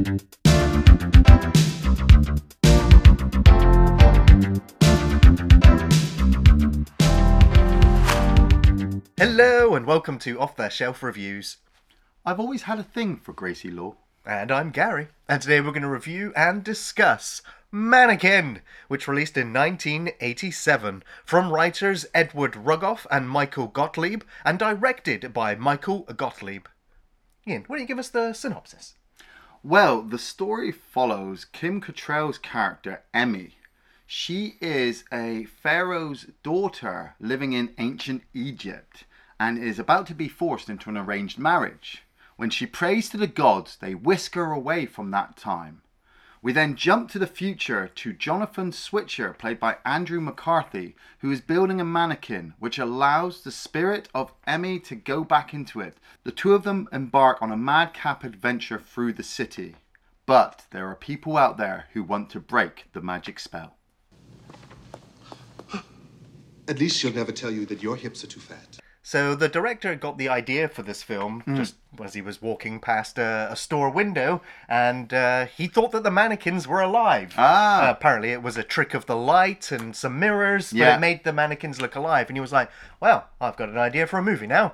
Hello and welcome to Off the Shelf Reviews. I've always had a thing for Gracie Law. And I'm Gary. And today we're going to review and discuss Mannequin, which released in 1987 from writers Edward Rugoff and Michael Gottlieb and directed by Michael Gottlieb. Iain, why don't you give us the synopsis? Well, the story follows Kim Cattrall's character, Emmy. She is a pharaoh's daughter living in ancient Egypt and is about to be forced into an arranged marriage. When she prays to the gods, they whisk her away from that time. We then jump to the future to Jonathan Switcher, played by Andrew McCarthy, who is building a mannequin which allows the spirit of Emmy to go back into it. The two of them embark on a madcap adventure through the city. But there are people out there who want to break the magic spell. At least she'll never tell you that your hips are too fat. So the director got the idea for this film hmm. just as he was walking past a, a store window, and uh, he thought that the mannequins were alive. Ah. Uh, apparently, it was a trick of the light and some mirrors, but Yeah. it made the mannequins look alive. And he was like, "Well, I've got an idea for a movie now."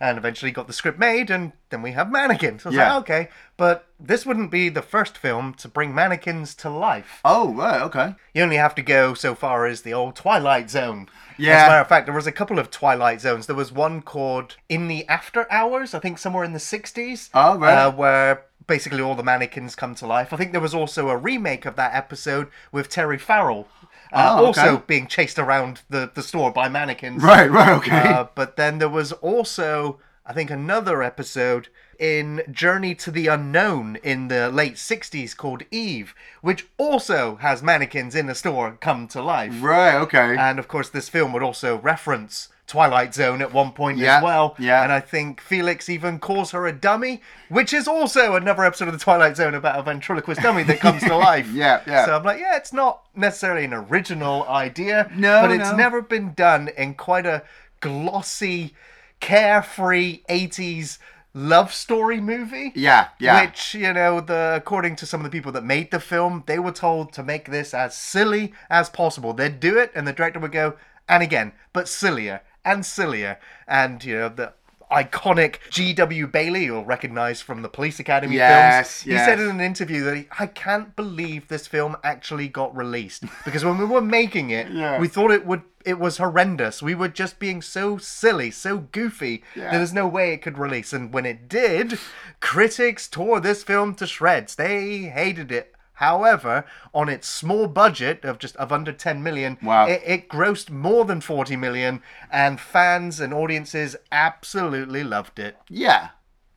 And eventually got the script made, and then we have mannequins. I was Yeah. like, okay, but this wouldn't be the first film to bring mannequins to life. Oh, right, okay. You only have to go so far as the old Twilight Zone. Yeah. As a matter of fact, there was a couple of Twilight Zones. There was one called In the After Hours, I think somewhere in the 60s. Oh, right. Uh, where basically all the mannequins come to life. I think there was also a remake of that episode with Terry Farrell. Uh, Oh, okay. Also being chased around the, the store by mannequins. Right, right, okay. Uh, but then there was also, I think, another episode in Journey to the Unknown in the late 60s called Eve, which also has mannequins in a store come to life. right, okay. And of course, this film would also reference Twilight Zone at one point Yeah, as well. yeah. And I think Felix even calls her a dummy, which is also another episode of the Twilight Zone about a ventriloquist dummy that comes to life. Yeah, yeah. So I'm like, yeah, it's not necessarily an original idea, No, but it's no. never been done in quite a glossy, carefree 80s love story movie. yeah, yeah. Which, you know, the according to some of the people that made the film, they were told to make this as silly as possible. They'd do it, and the director would go, and again, but sillier and sillier. And, you know, the iconic G.W. Bailey, you'll recognize from the Police Academy Yes, films, he yes. said in an interview that he, I can't believe this film actually got released. Because when we were making it, Yeah. we thought it would it was horrendous. We were just being so silly, so goofy Yeah. that there's no way it could release. And when it did, critics tore this film to shreds. They hated it. However, on its small budget of just of under 10 million, Wow. it, it grossed more than 40 million, and fans and audiences absolutely loved it. Yeah.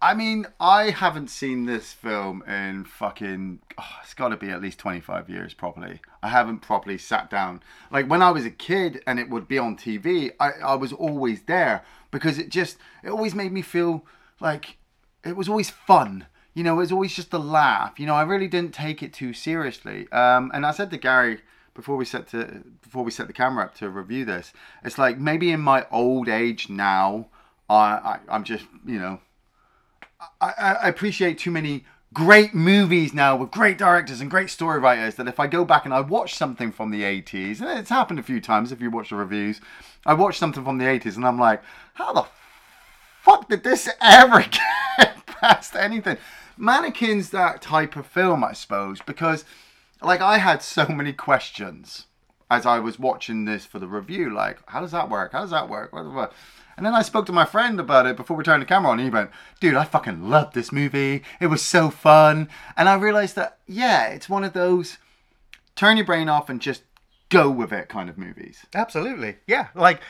I mean, I haven't seen this film in fucking. Oh, it's got to be at least 25 years, probably. I haven't properly sat down. Like, when I was a kid and it would be on TV, I, I was always there because it just. It always made me feel like it was always fun. You know, it was always just a laugh. You know, I really didn't take it too seriously. Um, and I said to Gary before we set to before we set the camera up to review this, it's like maybe in my old age now, I, I I'm just you know I I appreciate too many great movies now with great directors and great story writers that if I go back and I watch something from the 80s, and it's happened a few times if you watch the reviews, I watch something from the 80s and I'm like, how the fuck did this ever get past anything? Mannequin's that type of film, I suppose, because like I had so many questions as I was watching this for the review. Like, how does that work? How does that work? And then I spoke to my friend about it before we turned the camera on. And he went, "Dude, I fucking loved this movie. It was so fun." And I realized that yeah, it's one of those turn your brain off and just go with it kind of movies. Absolutely. Yeah. Like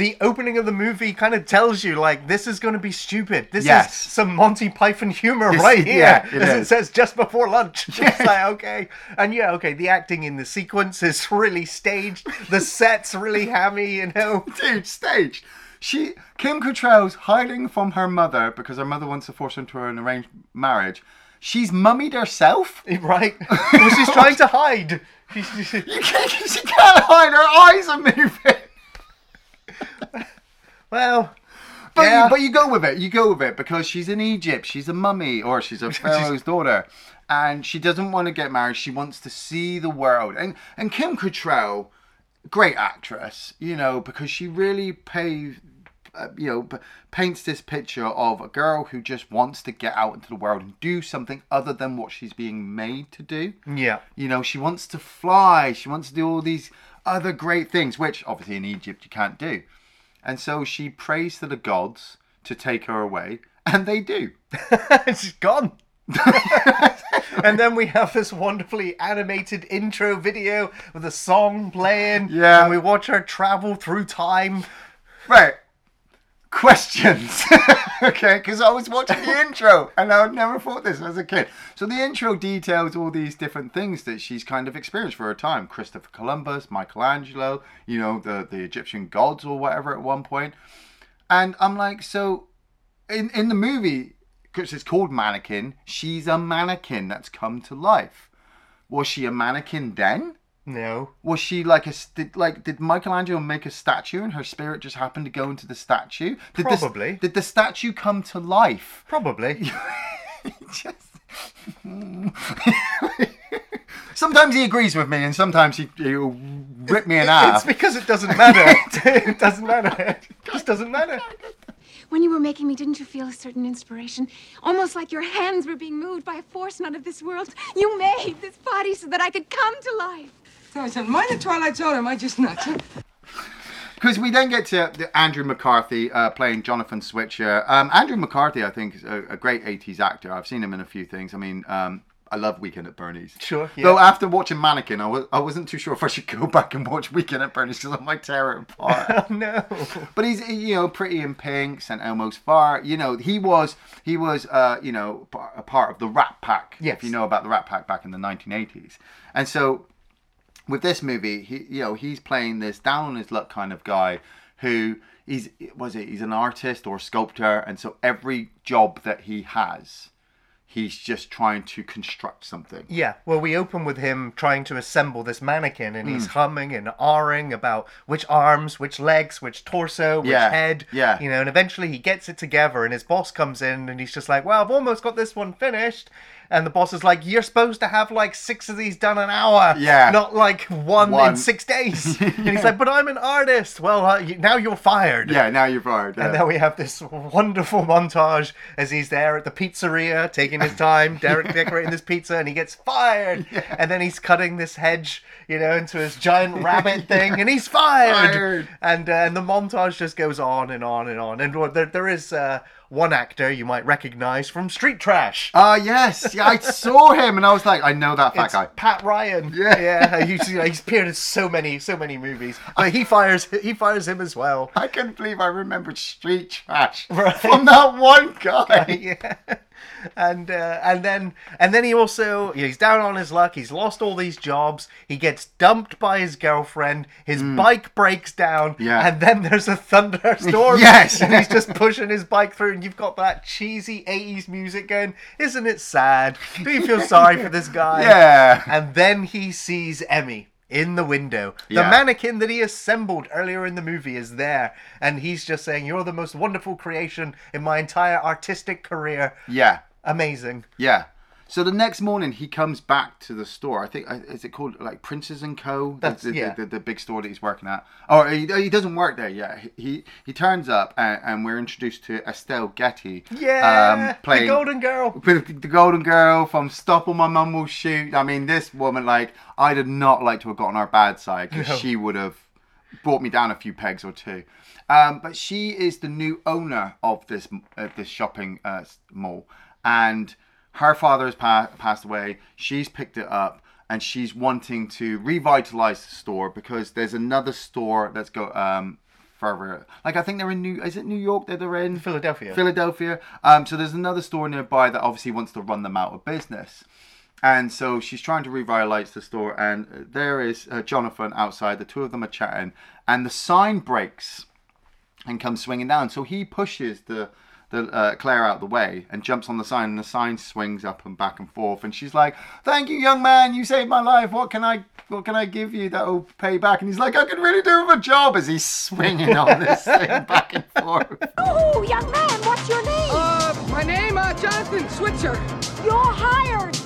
the opening of the movie kind of tells you like this is going to be stupid. This Yes. is some Monty Python humor right here. yeah, it as it is. says just before lunch. It's like okay. And yeah, okay, the acting in the sequence is really staged. The set's really hammy, you know. Dude, staged. She Kim Cattrall's hiding from her mother because her mother wants to force her into an arranged marriage. She's mummied herself. Right? well, she's trying to hide. She's, she's- You can't, she can't hide. Her eyes are moving. well, But, Yeah. you, but you go with it. You go with it because she's in Egypt. She's a mummy or she's a pharaoh's daughter, and she doesn't want to get married. She wants to see the world. And and Kim Cattrall, great actress, you know, because she really paved. Uh, you know, p- paints this picture of a girl who just wants to get out into the world and do something other than what she's being made to do. Yeah. You know, she wants to fly. She wants to do all these other great things, which obviously in Egypt you can't do. And so she prays to the gods to take her away, and they do. She's gone. and then we have this wonderfully animated intro video with a song playing. Yeah. And we watch her travel through time. Right. Questions. okay, because I was watching the intro and I would never thought this as a kid. So the intro details all these different things that she's kind of experienced for her time. Christopher Columbus, Michelangelo, you know, the, the Egyptian gods or whatever at one point. And I'm like, so in, in the movie, because it's called Mannequin, she's a mannequin that's come to life. Was she a mannequin then? No. Was she like a did like did Michelangelo make a statue and her spirit just happened to go into the statue? Did the- Probably. did the statue come to life? Probably. Just- sometimes he agrees with me, and sometimes he he'll rip me in It's half. because it doesn't matter. it doesn't matter. It just doesn't matter. When you were making me, didn't you feel a certain inspiration? Almost like your hands were being moved by a force not of this world. You made this body so that I could come to life. Tarzan, mind the Twilight Zone, am I just nuts? Because we then get to the Andrew McCarthy uh, playing Jonathan Switcher. Um, Andrew McCarthy, I think, is a, a great 80s actor. I've seen him in a few things. I mean, um, I love Weekend at Bernie's. Sure, yeah. Though after watching Mannequin, I, was, I wasn't too sure if I should go back and watch Weekend at Bernie's because I might tear it apart. No. But he's you know pretty in pink, St Elmo's Fire. You know he was he was uh you know a part of the Rat Pack. Yes. If you know about the Rat Pack back in the 1980s, and so with this movie, he you know he's playing this down on his luck kind of guy who he's was it he's an artist or sculptor, and so every job that he has, he's just trying to construct something. Yeah, well, we open with him trying to assemble this mannequin, and he's mm. humming and ahhing about which arms, which legs, which torso, which Yeah, head. yeah. You know, and eventually he gets it together, and his boss comes in, and he's just like, "Well, I've almost got this one finished." And the boss is like, "You're supposed to have like six of these done an hour, Yeah. not like one, One. in six days." And he's like, "But I'm an artist." Well, uh, you, now you're fired. Yeah, now you're fired. And then we have this wonderful montage as he's there at the pizzeria taking his time, Derek decorating this pizza, and he gets fired. And then he's cutting this hedge, you know, into his giant rabbit thing, and he's fired. Fired. And uh, and the montage just goes on and on and on. And there, there is uh, one actor you might recognize from Street Trash. Ah yes, yeah, I saw him and I was like, I know that fat It's guy. Pat Ryan. Yeah. yeah. He's, you know, he's appeared in so many, so many movies. But he fires, he fires him as well. I couldn't believe I remembered Street Trash Right. from that one guy. yeah. And uh, and then and then he also he's down on his luck. He's lost all these jobs. He gets dumped by his girlfriend. His bike breaks down. Yeah. And then there's a thunderstorm. Yes. And he's just pushing his bike through, and you've got that cheesy '80s music going. Isn't it sad? Do you feel sorry for this guy? Yeah. And then he sees Emmy in the window. The Yeah. mannequin that he assembled earlier in the movie is there. And he's just saying, You're the most wonderful creation in my entire artistic career. Yeah, Amazing. yeah. So the next morning he comes back to the store. I think uh, is it called like Princes and Co. The- That's- the, the, yeah. the, the big store that he's working at. Oh, he, he doesn't work there yet. He he, he turns up and, and we're introduced to Estelle Getty. Yeah. um, playing the Golden Girl. the golden girl from Stop or My Mum Will Shoot. I mean, this woman, like, I did not like to have got on her bad side because No. she would have brought me down a few pegs or two. Um, but she is the new owner of this uh, this shopping uh, mall, and her father has pa- passed away. She's picked it up. And she's wanting to revitalize the store because there's another store that's got um, further. Like I think they're in New. Is it New York that they're in? Philadelphia. Philadelphia. Um, so there's another store nearby that obviously wants to run them out of business. And so she's trying to revitalize the store, and there is uh, Jonathan outside. The two of them are chatting, and the sign breaks and comes swinging down. So he pushes the the uh, Claire out the way and jumps on the sign, and the sign swings up and back and forth. And she's like, "Thank you, young man. You saved my life. What can I, what can I give you that will pay back?" And he's like, "I can really do with a job." As he's swinging on this thing back and forth. Oh, young man, what's your name? Uh, my name, uh, Jonathan Switcher. You're hired.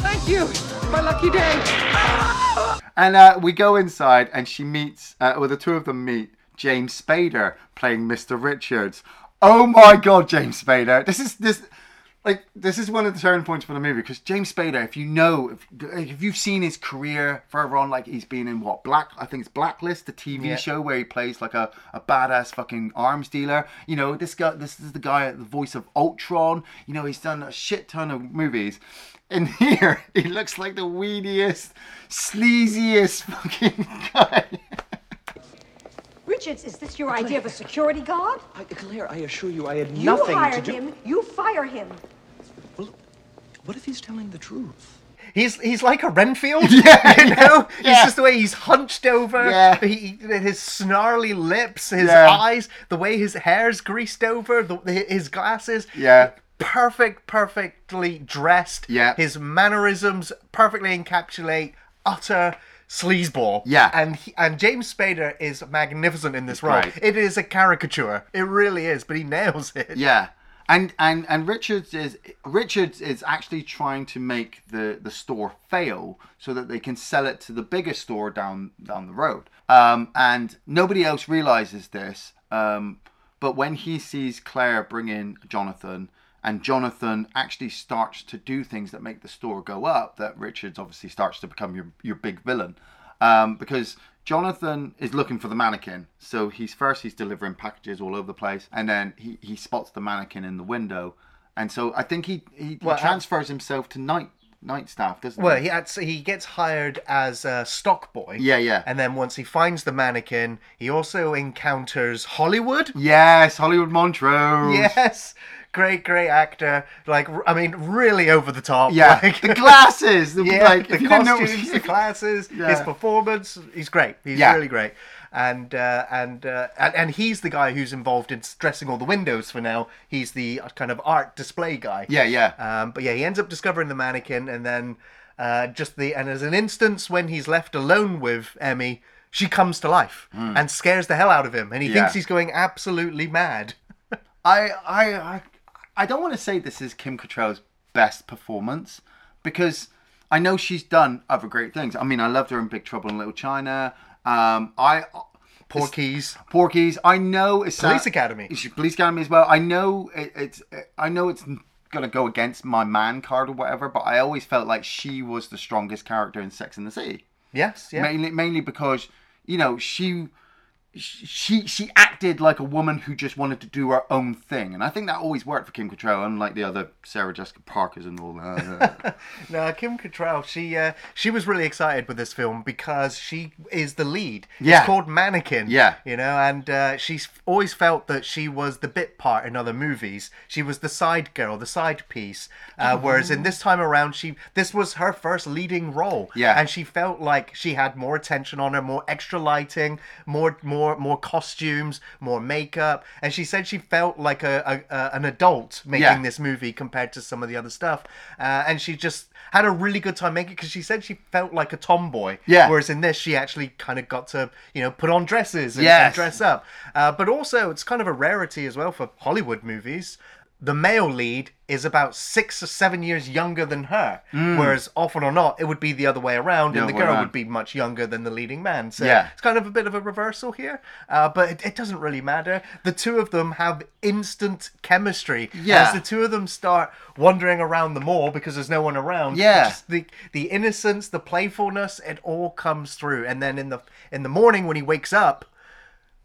Thank you. My lucky day. And uh, we go inside, and she meets, uh, well, the two of them meet James Spader playing Mr. Richards. Oh my God, James Spader! This is this, like, this is one of the turning points for the movie because James Spader, if you know, if, if you've seen his career further on, like he's been in what Black, I think it's Blacklist, the TV Yeah. show where he plays like a, a badass fucking arms dealer. You know, this guy, this is the guy, the voice of Ultron. You know, he's done a shit ton of movies. In here, he looks like the weediest, sleaziest fucking guy. Richards, is this your idea of a security guard? I, Claire, I assure you, I had You nothing hired to do. You him. You fire him. Well, what if he's telling the truth? He's he's like a Renfield, Yeah, you know. He's yeah. just the way he's hunched over. Yeah. He, his snarly lips, his Yeah. eyes, the way his hair's greased over, the, his glasses. Yeah. Perfect, perfectly dressed. Yeah. His mannerisms perfectly encapsulate utter sleazeball. Yeah. And he, and James Spader is magnificent in this role. Great. It is a caricature. It really is, but he nails it. Yeah. And, and and Richards is Richards is actually trying to make the, the store fail so that they can sell it to the bigger store down down the road. Um, and nobody else realizes this. Um, but when he sees Claire bring in Jonathan, and Jonathan actually starts to do things that make the store go up, that Richards obviously starts to become your your big villain. Um, because Jonathan is looking for the mannequin. So he's first he's delivering packages all over the place, and then he, he spots the mannequin in the window, and so I think he he, Well, uh, transfers himself to night night staff, doesn't Well, he? Well, he he gets hired as a stock boy. Yeah, yeah. And then once he finds the mannequin, he also encounters Hollywood. Yes, Hollywood Montrose. Yes, great, great actor. Like, I mean, really over the top. Yeah, like, the glasses. The, yeah, like, the if you didn't know- costumes, the classes, his performance. He's great. He's Yeah. really great. And uh, and, uh, and and he's the guy who's involved in dressing all the windows for now. He's the kind of art display guy. Yeah, yeah. Um, but yeah, he ends up discovering the mannequin, and then uh, just the and as an instance when he's left alone with Emmy, she comes to life and scares the hell out of him, and he. Yeah. thinks he's going absolutely mad. I, I, I, I don't want to say this is Kim Cattrall's best performance because I know she's done other great things. I mean, I loved her in Big Trouble in Little China. Um, I Porky's. Porky's. I know it's Police Academy. She's Police Academy as well. I know it, it's. I know it's gonna go against my man card or whatever, but I always felt like she was the strongest character in Sex and the City. Yes, yeah. Mainly, mainly because you know she she she acted like a woman who just wanted to do her own thing, and I think that always worked for Kim Cattrall, unlike the other Sarah Jessica Parkers and all that. No, Kim Cattrall, she uh, she was really excited with this film because she is the lead. Yeah. It's called Mannequin. Yeah. You know, and uh, she's always felt that she was the bit part in other movies. She was the side girl, the side piece. Uh, whereas in this time around, she this was her first leading role. Yeah. And she felt like she had more attention on her, more extra lighting, more more more costumes, more makeup, and she said she felt like a, a, a an adult making Yeah. this movie compared to some of the other stuff, uh, and she just had a really good time making it because she said she felt like a tomboy. Yeah. Whereas in this, she actually kind of got to you know put on dresses and, Yes. and dress up. Uh, but also, it's kind of a rarity as well for Hollywood movies. The male lead is about six or seven years younger than her, whereas often or not, it would be the other way around, and the girl around. would be much younger than the leading man. So Yeah. it's kind of a bit of a reversal here, uh, but it, it doesn't really matter. The two of them have instant chemistry. Yeah. As the two of them start wandering around the mall because there's no one around. Yeah. the the innocence, the playfulness, it all comes through. And then in the in the morning when he wakes up,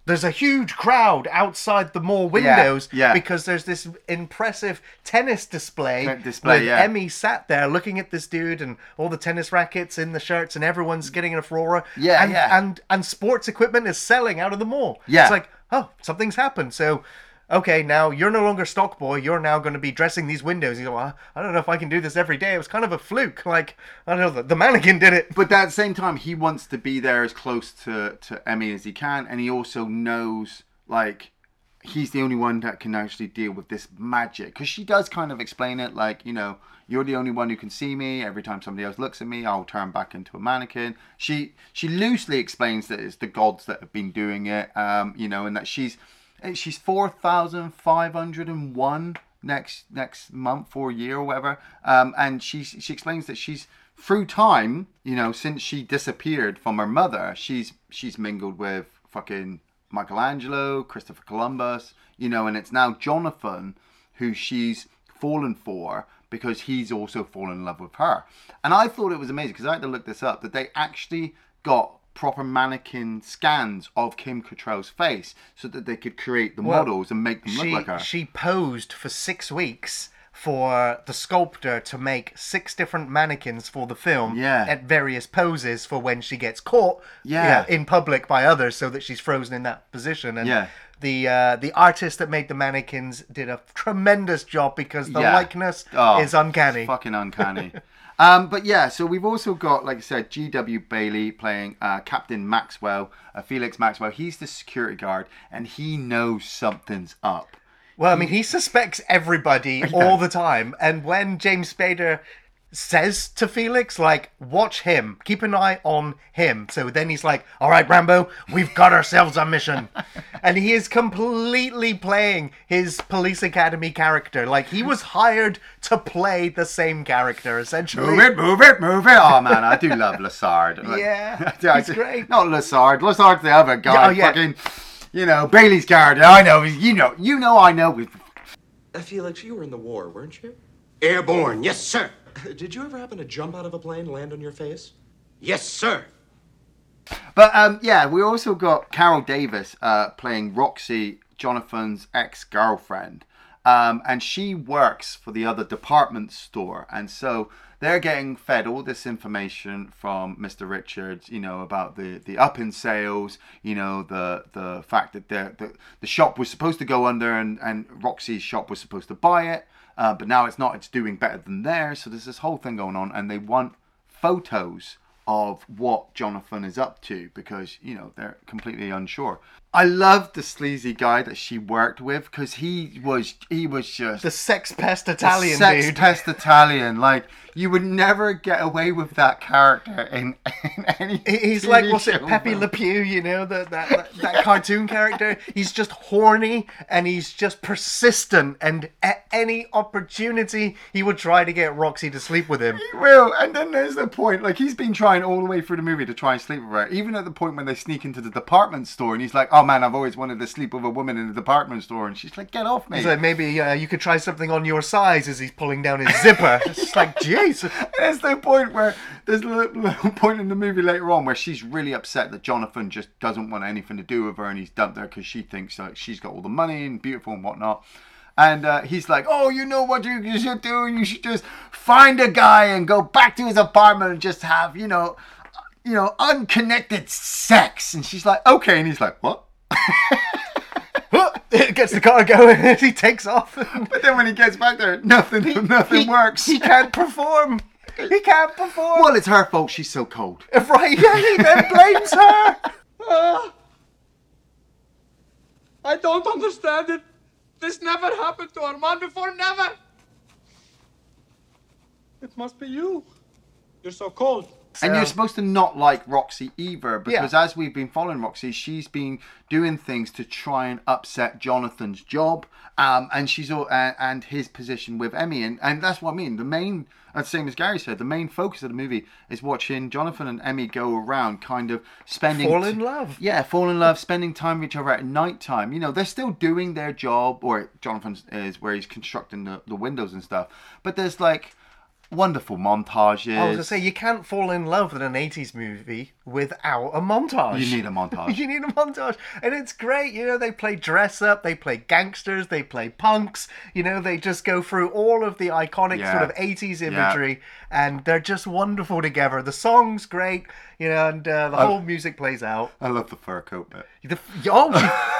there's a huge crowd outside the mall windows yeah. because there's this impressive tennis display, display, with yeah. Emmy sat there looking at this dude and all the tennis rackets in the shirts and everyone's getting an furore. Yeah, and, yeah. and and sports equipment is selling out of the mall. Yeah. it's like oh something's happened. So. Okay, now you're no longer stock boy. You're now going to be dressing these windows. You go, well, I don't know if I can do this every day. It was kind of a fluke. Like, I don't know, the, the mannequin did it. but at the same time, he wants to be there as close to to Emmy as he can, and he also knows like he's the only one that can actually deal with this magic because she does kind of explain it like you know you're the only one who can see me every time somebody else looks at me i'll turn back into a mannequin she she loosely explains that it's the gods that have been doing it um you know and that she's she's 4501 next next month or year or whatever um and she she explains that she's through time you know since she disappeared from her mother she's she's mingled with fucking Michelangelo, Christopher Columbus, you know, and it's now Jonathan who she's fallen for because he's also fallen in love with her. And I thought it was amazing because I had to look this up that they actually got proper mannequin scans of Kim Cattrall's face so that they could create the Well, models and make them she look like her. she posed for six weeks for the sculptor to make six different mannequins for the film Yeah. at various poses for when she gets caught you Yeah. know, in public by others so that she's frozen in that position and Yeah. the uh, the artist that made the mannequins did a tremendous job because the Yeah. likeness Oh, is uncanny fucking uncanny. um, but yeah, so we've also got, like I said, G.W. Bailey playing uh, Captain Maxwell, uh, Felix Maxwell. He's the security guard, and he knows something's up. Well, I mean, he suspects everybody all the time, and when James Spader says to Felix, like, watch him, keep an eye on him. So then he's like, all right, Rambo, we've got ourselves a mission. and he is completely playing his Police Academy character. Like, he was hired to play the same character, essentially. Move it, move it, move it. Oh man, I do love Lassard. Like- Yeah, I he's do- great. Not Lassard. Lassard's the other guy. Oh, yeah. Fucking, you know, Bailey's character. I know. You know. You know. I know. Uh, Felix, you were in the war, weren't you? Airborne, yes, sir. Did you ever happen to jump out of a plane, land on your face? Yes, sir. But um, yeah, we also got Carole Davis uh, playing Roxy, Jonathan's ex-girlfriend, um, and she works for the other department store, and so they're getting fed all this information from Mr. Richards, you know, about the the up in sales, you know, the the fact that the the, the shop was supposed to go under, and and Roxy's shop was supposed to buy it, uh, but now it's not. It's doing better than theirs. So there's this whole thing going on, and they want photos of what Jonathan is up to because you know they're completely unsure. I love the sleazy guy that she worked with because he was he was just The sex pest Italian sex dude. pest Italian. Like you would never get away with that character in, in any. He's TV like, what's it, Pepe. Le Pew, you know, that, that, that, that cartoon character? He's just horny and he's just persistent, and at any opportunity, he would try to get Roxy to sleep with him. He will, and then there's the point. Like he's been trying all the way through the movie to try and sleep with her. Even at the point when they sneak into the department store, and he's like, "Oh man, I've always wanted to sleep with a woman in a department store," and she's like, "Get off me." He's like, maybe uh, you could try something on your size as he's pulling down his zipper. It's like, jeez. There's no point where there's a little, little point in the movie later on where she's really upset that Jonathan just doesn't want anything to do with her and he's dumped her because she thinks like she's got all the money and beautiful and whatnot. And uh, he's like, "Oh, you know what you, you should do? You should just find a guy and go back to his apartment and just have, you know, you know, unconnected sex." And she's like, "Okay," and he's like, "What?" It gets the car going and he takes off. But then when he gets back there, nothing, nothing he, works. He can't perform. He can't perform. well, it's her fault. She's so cold. Right, yeah, he then blames her. Ah. I don't understand it. This never happened to Armand before, never. It must be you. You're so cold. And you're supposed to not like Roxy either, because as we've been following Roxy, she's been doing things to try and upset Jonathan's job, um, and she's all, uh, and his position with Emmy, and, and that's what I mean. The main, uh, same as Gary said, the main focus of the movie is watching Jonathan and Emmy go around, kind of spending Fall in love. yeah, fall in love, spending time with each other at night time. You know, they're still doing their job, or Jonathan is where he's constructing the, the windows and stuff. But there's like wonderful montages. I was gonna say you can't fall in love with an '80s movie without a montage. You need a montage. you need a montage, and it's great. You know, they play dress up, they play gangsters, they play punks. You know, they just go through all of the iconic Yeah. sort of '80s Yeah. imagery, and they're just wonderful together. The song's great, you know, and uh, the whole music plays out. I love the fur coat bit. The, oh,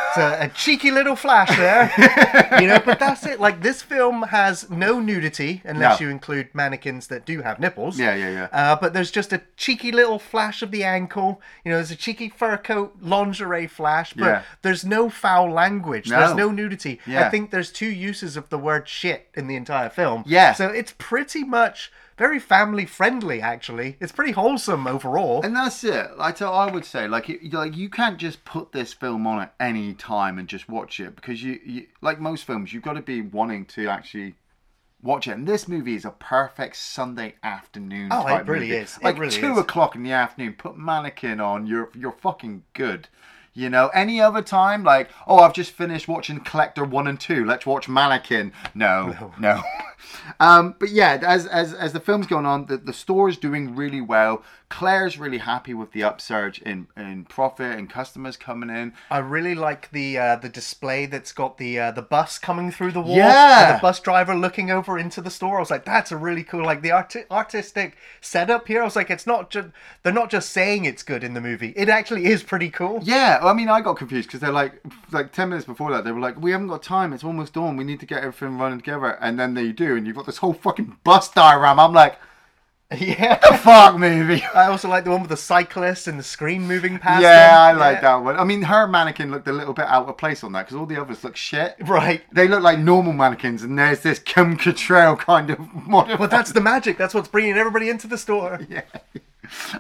it's a, a cheeky little flash there, you know. But that's it. Like this film has no nudity unless No. you include mannequins that do have nipples. Yeah, yeah, yeah. Uh, but there's just a cheeky little flash of the ankle. You know, there's a cheeky fur coat lingerie flash, but Yeah. there's no foul language. There's No. no nudity. Yeah. I think there's two uses of the word shit in the entire film. Yeah. So it's pretty much very family friendly. Actually, it's pretty wholesome overall. And that's it. Like so I would say, like, it, like you can't just put this film on at any time and just watch it because you, you like most films, you've got to be wanting to actually watch it. And this movie is a perfect Sunday afternoon. Oh, it really movie. is. It Like really two is. o'clock in the afternoon, put Mannequin on. You're you're fucking good. You know, any other time, like, oh, I've just finished watching Collector One and Two. Let's watch Mannequin. No, no. um, but yeah, as as as the film's going on, the, the store is doing really well. Claire's really happy with the upsurge in in profit and customers coming in. I really like the uh, the display that's got the uh, the bus coming through the wall. Yeah. and the bus driver looking over into the store. I was like, that's a really cool like the arti- artistic setup here. I was like, it's not just they're not just saying it's good in the movie. It actually is pretty cool. Yeah, I mean, I got confused because they're like, like ten minutes before that, they were like, "We haven't got time. It's almost dawn. We need to get everything running together." And then they do, and you've got this whole fucking bus diorama. I'm like, yeah. "Fuck, movie." I also like the one with the cyclist and the screen moving past. Yeah, them. I like Yeah. that one. I mean, her mannequin looked a little bit out of place on that because all the others look shit. Right. They look like normal mannequins, and there's this Kim Cattrall kind of model. But that's the magic. That's what's bringing everybody into the store. yeah.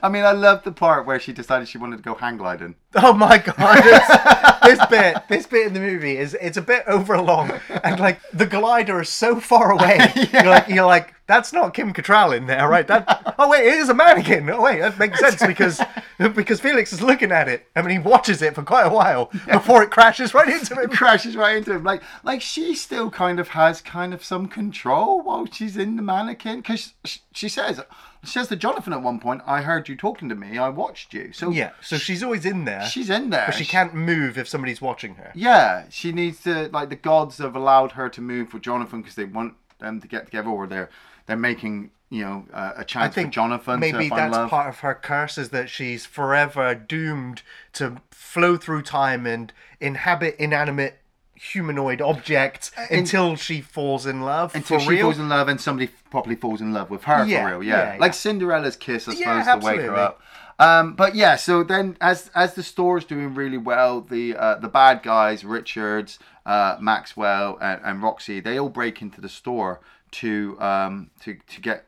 I mean, I love the part where she decided she wanted to go hang gliding. Oh my god! This, this bit, this bit in the movie is it's a bit overlong, and like the glider is so far away. You're like, you're like, that's not Kim Cattrall in there, right? That. Oh wait, it is a mannequin. Oh wait, that makes sense because because Felix is looking at it. I mean, he watches it for quite a while before it crashes right into him. crashes right into him. Like, like she still kind of has kind of some control while she's in the mannequin because she says, she says to Jonathan at one point, "I heard you talking to me. I watched you." So Yeah, so she's always in there. she's in there. but she can't move if somebody's watching her. Yeah, she needs to like the gods have allowed her to move with Jonathan because they want them to get together, or they're they're making you know uh, a I chance think for Jonathan maybe that's love. part of her curse is that she's forever doomed to flow through time and inhabit inanimate humanoid objects until she falls in love until she real. falls in love and somebody properly falls in love with her Yeah, for real. Yeah, yeah, like yeah. Cinderella's kiss, I suppose, Yeah, to wake her up. Um, but yeah, so then as as the store is doing really well, the uh, the bad guys, Richards, uh, Maxwell, and, and Roxy, they all break into the store to um, to to get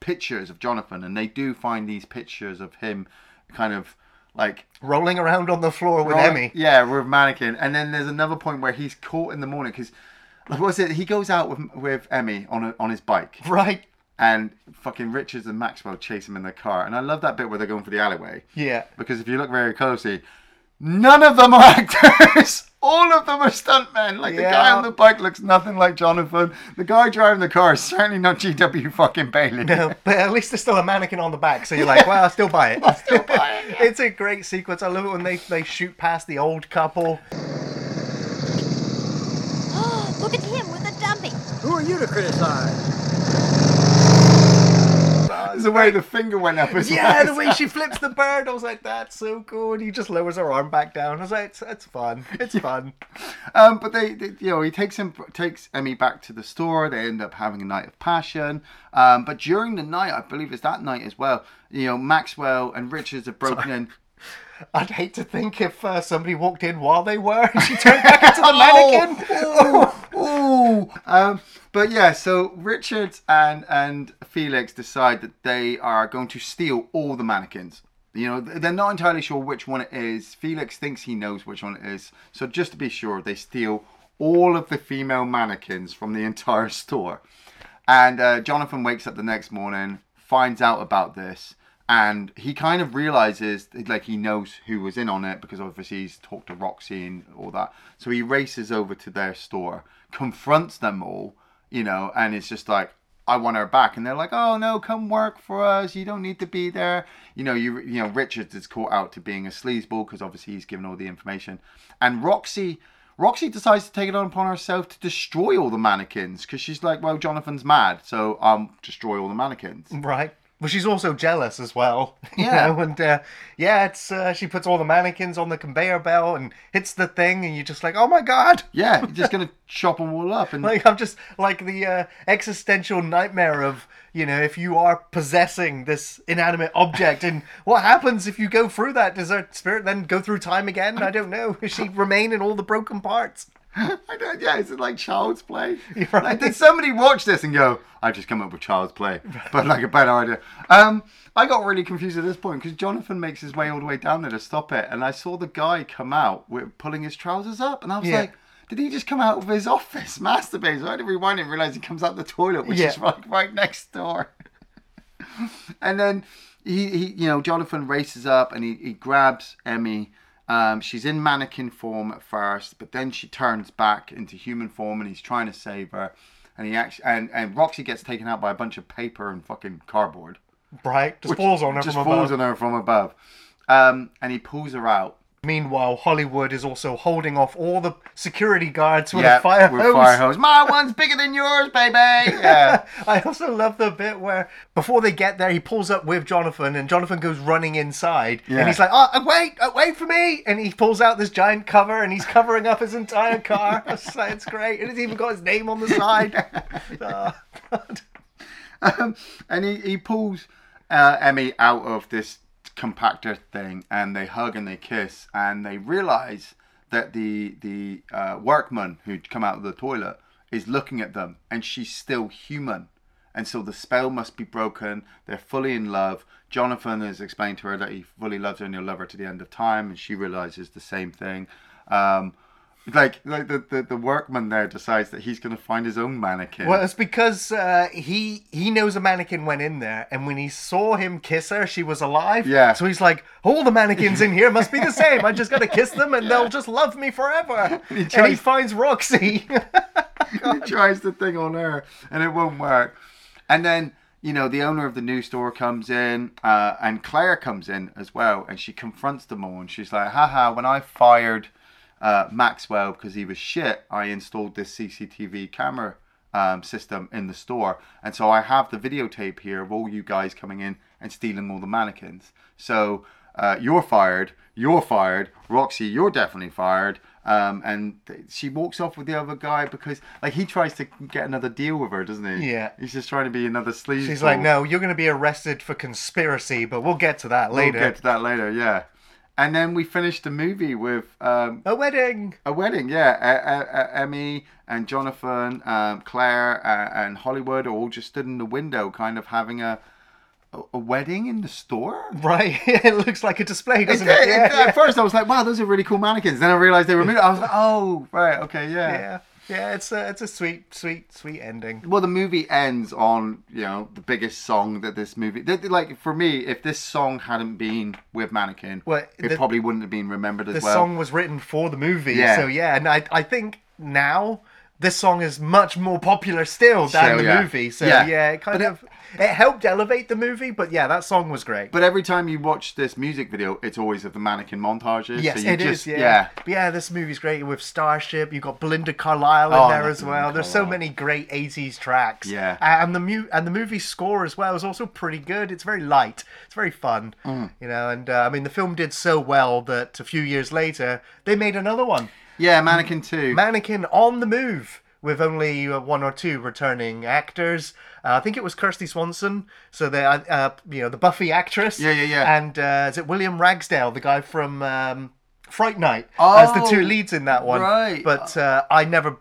pictures of Jonathan, and they do find these pictures of him, kind of like rolling around on the floor with Emmy. Yeah, with mannequin. And then there's another point where he's caught in the morning because, what was it? He goes out with with Emmy on a, on his bike, Right. and fucking Richards and Maxwell chase him in the car. And I love that bit where they're going for the alleyway Yeah. because if you look very closely, none of them are actors. All of them are stuntmen. Like the guy on the bike looks nothing like Jonathan. The guy driving the car is certainly not GW fucking Bailey. No, but at least there's still a mannequin on the back, so you're like, well, I'll still buy it. I'll still buy it, yeah. it's a great sequence. I love it when they, they shoot past the old couple. Look at him with the dumpy. Who are you to criticize? The way the finger went up as Yeah, the way she flips the bird, I was like, that's so cool. And he just lowers her arm back down. I was like, it's, it's fun. It's fun. Um, but they, they, you know, he takes him, takes Emmy back to the store. They end up having a night of passion. Um, but during the night, I believe it's that night as well. You know, Maxwell and Richards have broken in. I'd hate to think if uh, somebody walked in while they were and she turned back into the mannequin. Oh, ooh. Um, but yeah, so Richards and and Felix decide that they are going to steal all the mannequins. You know, they're not entirely sure which one it is. Felix thinks he knows which one it is. So just to be sure, they steal all of the female mannequins from the entire store. And uh, Jonathan wakes up the next morning, finds out about this, and he kind of realizes like he knows who was in on it because obviously he's talked to Roxy and all that. So he races over to their store, confronts them all, you know, and it's just like, I want her back, and they're like, "Oh no, come work for us. You don't need to be there." You know, you you know, Richards is caught out to being a sleazeball because obviously he's given all the information, and Roxy. Roxy decides to take it on upon herself to destroy all the mannequins because she's like, well, Jonathan's mad, so um, destroy all the mannequins. Right. But she's also jealous as well. you Yeah. know, and uh, yeah, it's uh, she puts all the mannequins on the conveyor belt and hits the thing, and you're just like, oh my god. Yeah, you're just gonna chop them all up and Like I'm just like the uh, existential nightmare of you know if you are possessing this inanimate object and what happens if you go through that? Does her spirit then go through time again? I don't know. Does she remain in all the broken parts? I don't, yeah, is it like child's play? Right. Like, did somebody watch this and go, "I've just come up with child's play," but like a better idea? Um, I got really confused at this point because Jonathan makes his way all the way down there to stop it, and I saw the guy come out with pulling his trousers up, and I was Yeah. like. Did he just come out of his office, masturbating? So I had to rewind and realize he comes out the toilet, which Yeah. is right, right next door. and then he, he you know jonathan races up and he, he grabs emmy um, she's in mannequin form at first but then she turns back into human form and he's trying to save her. And he actually and, and roxy gets taken out by a bunch of paper and fucking cardboard. Right, just falls on her just from falls above. on her from above. Um, and he pulls her out Meanwhile, Hollywood is also holding off all the security guards with yeah, a fire hose. fire hose my one's bigger than yours baby yeah I also love the bit where before they get there, he pulls up with Jonathan, and Jonathan goes running inside, Yeah. and he's like, "Oh, wait, uh, wait for me!" And he pulls out this giant cover, and he's covering up his entire car. it's, like, it's great, and it's even got his name on the side. Oh, um, and he, he pulls uh, Emmy out of this compactor thing, and they hug and they kiss, and they realize that the the uh, workman who'd come out of the toilet is looking at them, and she's still human, and so the spell must be broken. They're fully in love. Jonathan has explained to her that he fully loves her and he'll love her to the end of time, and she realizes the same thing. Um, like, like the, the, the workman there decides that he's going to find his own mannequin. Well, it's because uh, he he knows a mannequin went in there, and when he saw him kiss her, she was alive. Yeah. So he's like, all the mannequins in here must be the same. I just gotta kiss them, and they'll just love me forever. he and he finds Roxy. he tries the thing on her and it won't work. And then, you know, the owner of the new store comes in uh, and Claire comes in as well and she confronts them all and she's like, haha, when I fired uh, Maxwell because he was shit, I installed this CCTV camera um, system in the store. And so I have the videotape here of all you guys coming in and stealing all the mannequins. So uh, you're fired, you're fired, Roxy, you're definitely fired. Um, and she walks off with the other guy because, like, he tries to get another deal with her, doesn't he? Yeah. He's just trying to be another sleaze. She's like, no, you're gonna be arrested for conspiracy, but we'll get to that later. We'll get to that later, yeah. And then we finished the movie with um, A wedding. a wedding, yeah. Emmy and Jonathan, um, Claire uh, and Hollywood all just stood in the window, kind of having a a, a wedding in the store. Right. it looks like a display, doesn't it? did. Yeah, It- yeah. At first, I was like, "Wow, those are really cool mannequins." Then I realized they were. Moving. I was like, "Oh, right, okay, yeah." yeah. Yeah, it's a it's a sweet, sweet, sweet ending. Well, the movie ends on you know the biggest song that this movie. th- th- Like for me, if this song hadn't been with Mannequin, Well, it the- probably wouldn't have been remembered as The well. The song was written for the movie, Yeah. so yeah, and I I think now this song is much more popular still than So, the yeah. movie. So Yeah. yeah, it kind But of it helped elevate the movie, but yeah, that song was great. But every time you watch this music video, it's always of the mannequin montages. Yes, so you it is. just, Yeah. But yeah, this movie's great with Starship. You've got Belinda Carlisle in Oh, there as well. Belinda There's so many great 80s tracks. Yeah. And the mu- and the movie score as well is also pretty good. It's very light. It's very fun. Mm. You know, and uh, I mean the film did so well that a few years later they made another one. Yeah, Mannequin Two. Mannequin on the move with only uh, one or two returning actors. Uh, I think it was Kirsty Swanson, so the uh, uh, you know the Buffy actress. Yeah, yeah, yeah. And uh, is it William Ragsdale, the guy from um, Fright Night, as the two leads in that one? right. But uh, I never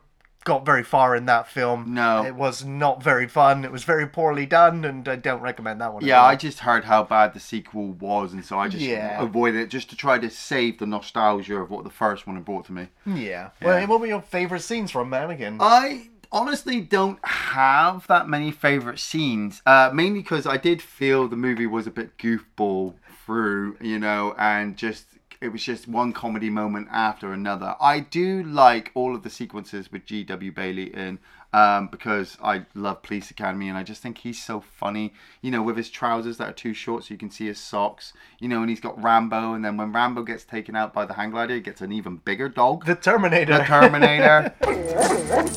got very far in that film. No. it was not very fun. It was very poorly done, and I don't recommend that one. yeah. I just heard how bad the sequel was, and so I just Yeah. avoided it just to try to save the nostalgia of what the first one had brought to me. yeah. Well, what were your favorite scenes from Mannequin? I honestly don't have that many favorite scenes, uh, mainly because I did feel the movie was a bit goofball through, you know, and just it was just one comedy moment after another. I do like all of the sequences with G.W. Bailey in. Um, because I love Police Academy and I just think he's so funny, you know, with his trousers that are too short so you can see his socks, you know, and he's got Rambo, and then when Rambo gets taken out by the hang glider, he gets an even bigger dog. the Terminator. the Terminator.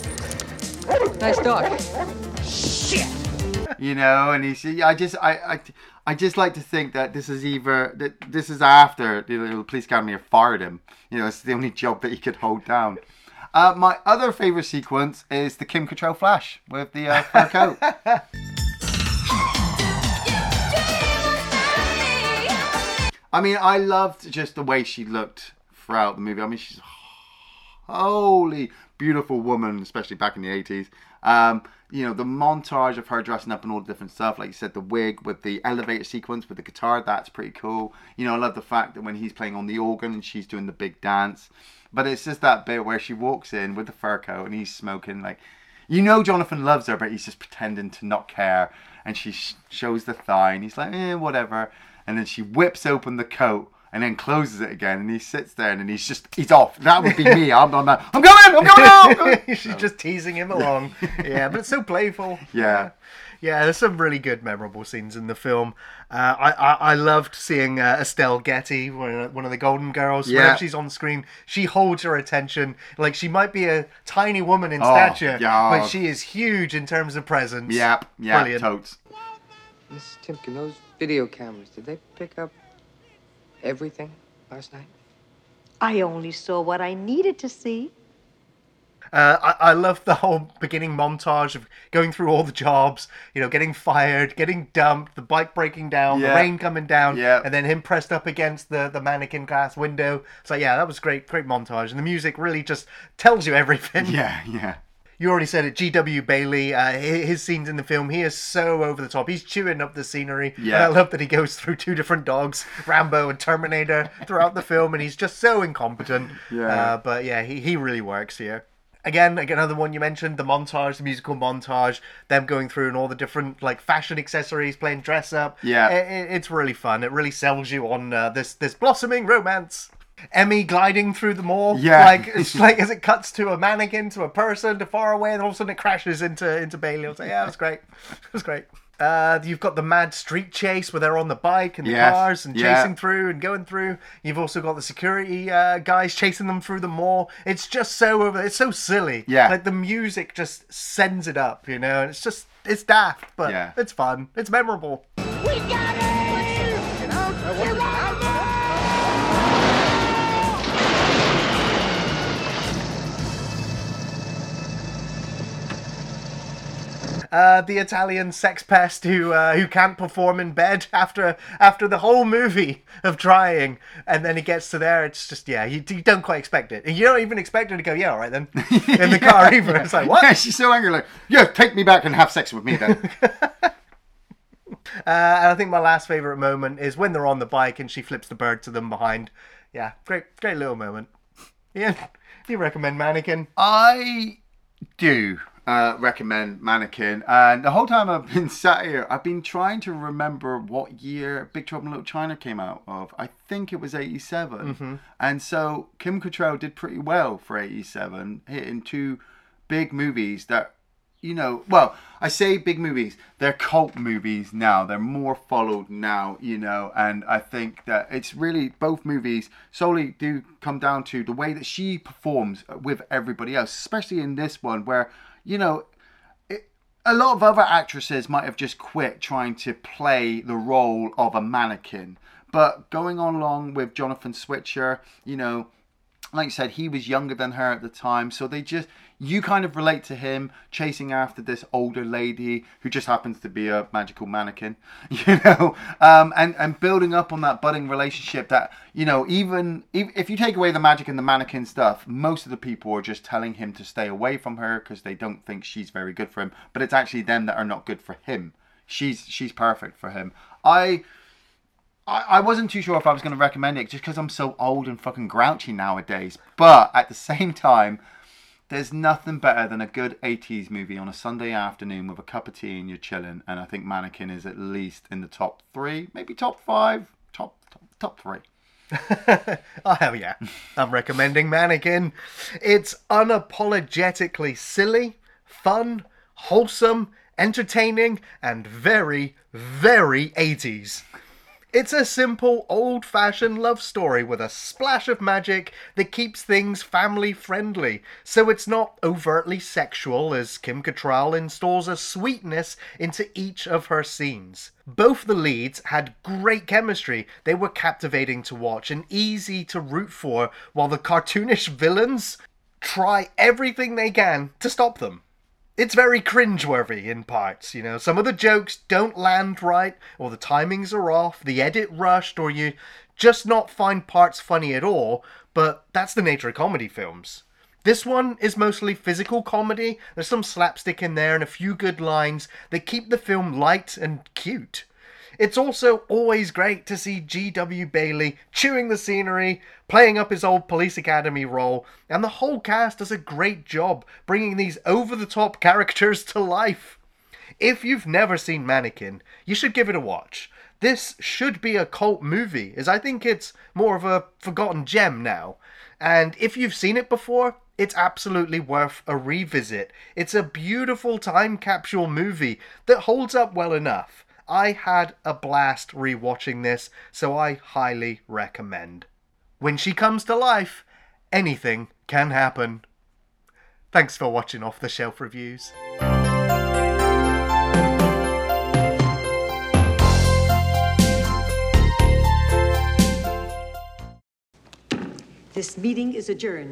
Nice dog. you know, and he's. I just, I, I, I just like to think that this is either that this is after the the police academy have fired him. You know, it's the only job that he could hold down. Uh, my other favorite sequence is the Kim Cattrall flash with the uh, fur coat. I mean, I loved just the way she looked throughout the movie. I mean, she's a holy beautiful woman, especially back in the eighties. Um, you know, the montage of her dressing up and all the different stuff, like you said, the wig with the elevator sequence with the guitar, that's pretty cool. You know, I love the fact that when he's playing on the organ and she's doing the big dance. But it's just that bit where she walks in with the fur coat and he's smoking like you know Jonathan loves her, but he's just pretending to not care. And she sh- shows the thigh, and he's like, eh, whatever. And then she whips open the coat and then closes it again, and he sits there, and he's just he's off. That would be me. I'm on that. I'm going. I'm going out. I'm going." She's just teasing him along. yeah, but it's so playful. Yeah. Yeah, there's some really good, memorable scenes in the film. Uh, I, I I loved seeing uh, Estelle Getty, one of, one of the Golden Girls. Yeah. Whenever she's on screen, she holds her attention. Like she might be a tiny woman in Oh, stature, yeah. but she is huge in terms of presence. Yep. Yeah. Brilliant. Totes. Miss Timkin, those video cameras, did they pick up everything last night? I only saw what I needed to see. Uh, I, I love the whole beginning montage of going through all the jobs, you know, getting fired, getting dumped, the bike breaking down, the rain coming down, Yeah. and then him pressed up against the, the mannequin glass window. So yeah, that was great, great montage, and the music really just tells you everything. Yeah. Yeah. You already said it, G.W. Bailey. Uh, hi- his scenes in the film, he is so over the top. He's chewing up the scenery. And I love that he goes through two different dogs, Rambo and Terminator, throughout the film, and he's just so incompetent. Yeah. Uh, but yeah, he, he really works here. Again, like another one you mentioned, the montage, the musical montage, them going through and all the different like fashion accessories, playing dress up. Yeah. I- I- it's really fun. It really sells you on uh, this this blossoming romance. Emmy gliding through the mall, Yeah. like it's like as it cuts to a mannequin to a person to far away, and all of a sudden it crashes into into Bailey. I was like, yeah, it was great, it was great. Uh, you've got the mad street chase where they're on the bike and the Yes, cars and yeah. chasing through and going through. You've also got the security uh, guys chasing them through the mall. It's just so over. It's so silly. Yeah. like the music just sends it up, you know. And it's just it's daft, but Yeah. it's fun. It's memorable. Uh, the Italian sex pest who uh, who can't perform in bed after after the whole movie of trying, and then he gets to there. It's just yeah, you, you don't quite expect it. You don't even expect her to go, yeah, all right then, in the car either. It's like what? Yeah. She's so angry. Like, yeah, take me back and have sex with me then. Uh, and I think my last favorite moment is when they're on the bike and she flips the bird to them behind. Yeah, great, great little moment. Yeah, do you recommend Mannequin? I do uh, recommend Mannequin, and the whole time I've been sat here, I've been trying to remember what year Big Trouble in Little China came out of. I think it was '87, and so Kim Cattrall did pretty well for '87, hitting two big movies that. You know, well, I say big movies. They're cult movies now. They're more followed now, you know, and I think that it's really both movies solely do come down to the way that she performs with everybody else, especially in this one where, you know, a lot of other actresses might have just quit trying to play the role of a mannequin. But going on along with Jonathan Switcher, you know, like you said, he was younger than her at the time, so they just you kind of relate to him chasing after this older lady who just happens to be a magical mannequin, you know, um, and and building up on that budding relationship that you know even if, if you take away the magic and the mannequin stuff, most of the people are just telling him to stay away from her because they don't think she's very good for him, but it's actually them that are not good for him. She's she's perfect for him. I. I, wasn't too sure if I was going to recommend it just because I'm so old and fucking grouchy nowadays. But at the same time, there's nothing better than a good 80s movie on a Sunday afternoon with a cup of tea and you're chilling. And I think Mannequin is at least in the top three, maybe top five, top top, top three. Oh hell yeah! I'm recommending Mannequin. It's unapologetically silly, fun, wholesome, entertaining, and very, very 80s. It's a simple, old fashioned love story with a splash of magic that keeps things family friendly, so it's not overtly sexual as Kim Cattrall installs a sweetness into each of her scenes. Both the leads had great chemistry, they were captivating to watch and easy to root for, while the cartoonish villains try everything they can to stop them it's very cringeworthy in parts, you know. Some of the jokes don't land right, or the timings are off, the edit rushed, or you just not find parts funny at all, but that's the nature of comedy films. This one is mostly physical comedy, there's some slapstick in there and a few good lines that keep the film light and cute. It's also always great to see G.W. Bailey chewing the scenery, playing up his old Police Academy role, and the whole cast does a great job bringing these over the top characters to life. If you've never seen Mannequin, you should give it a watch. This should be a cult movie, as I think it's more of a forgotten gem now. And if you've seen it before, it's absolutely worth a revisit. It's a beautiful time capsule movie that holds up well enough. I had a blast rewatching this, so I highly recommend. When she comes to life, anything can happen. Thanks for watching Off the Shelf Reviews. This meeting is adjourned.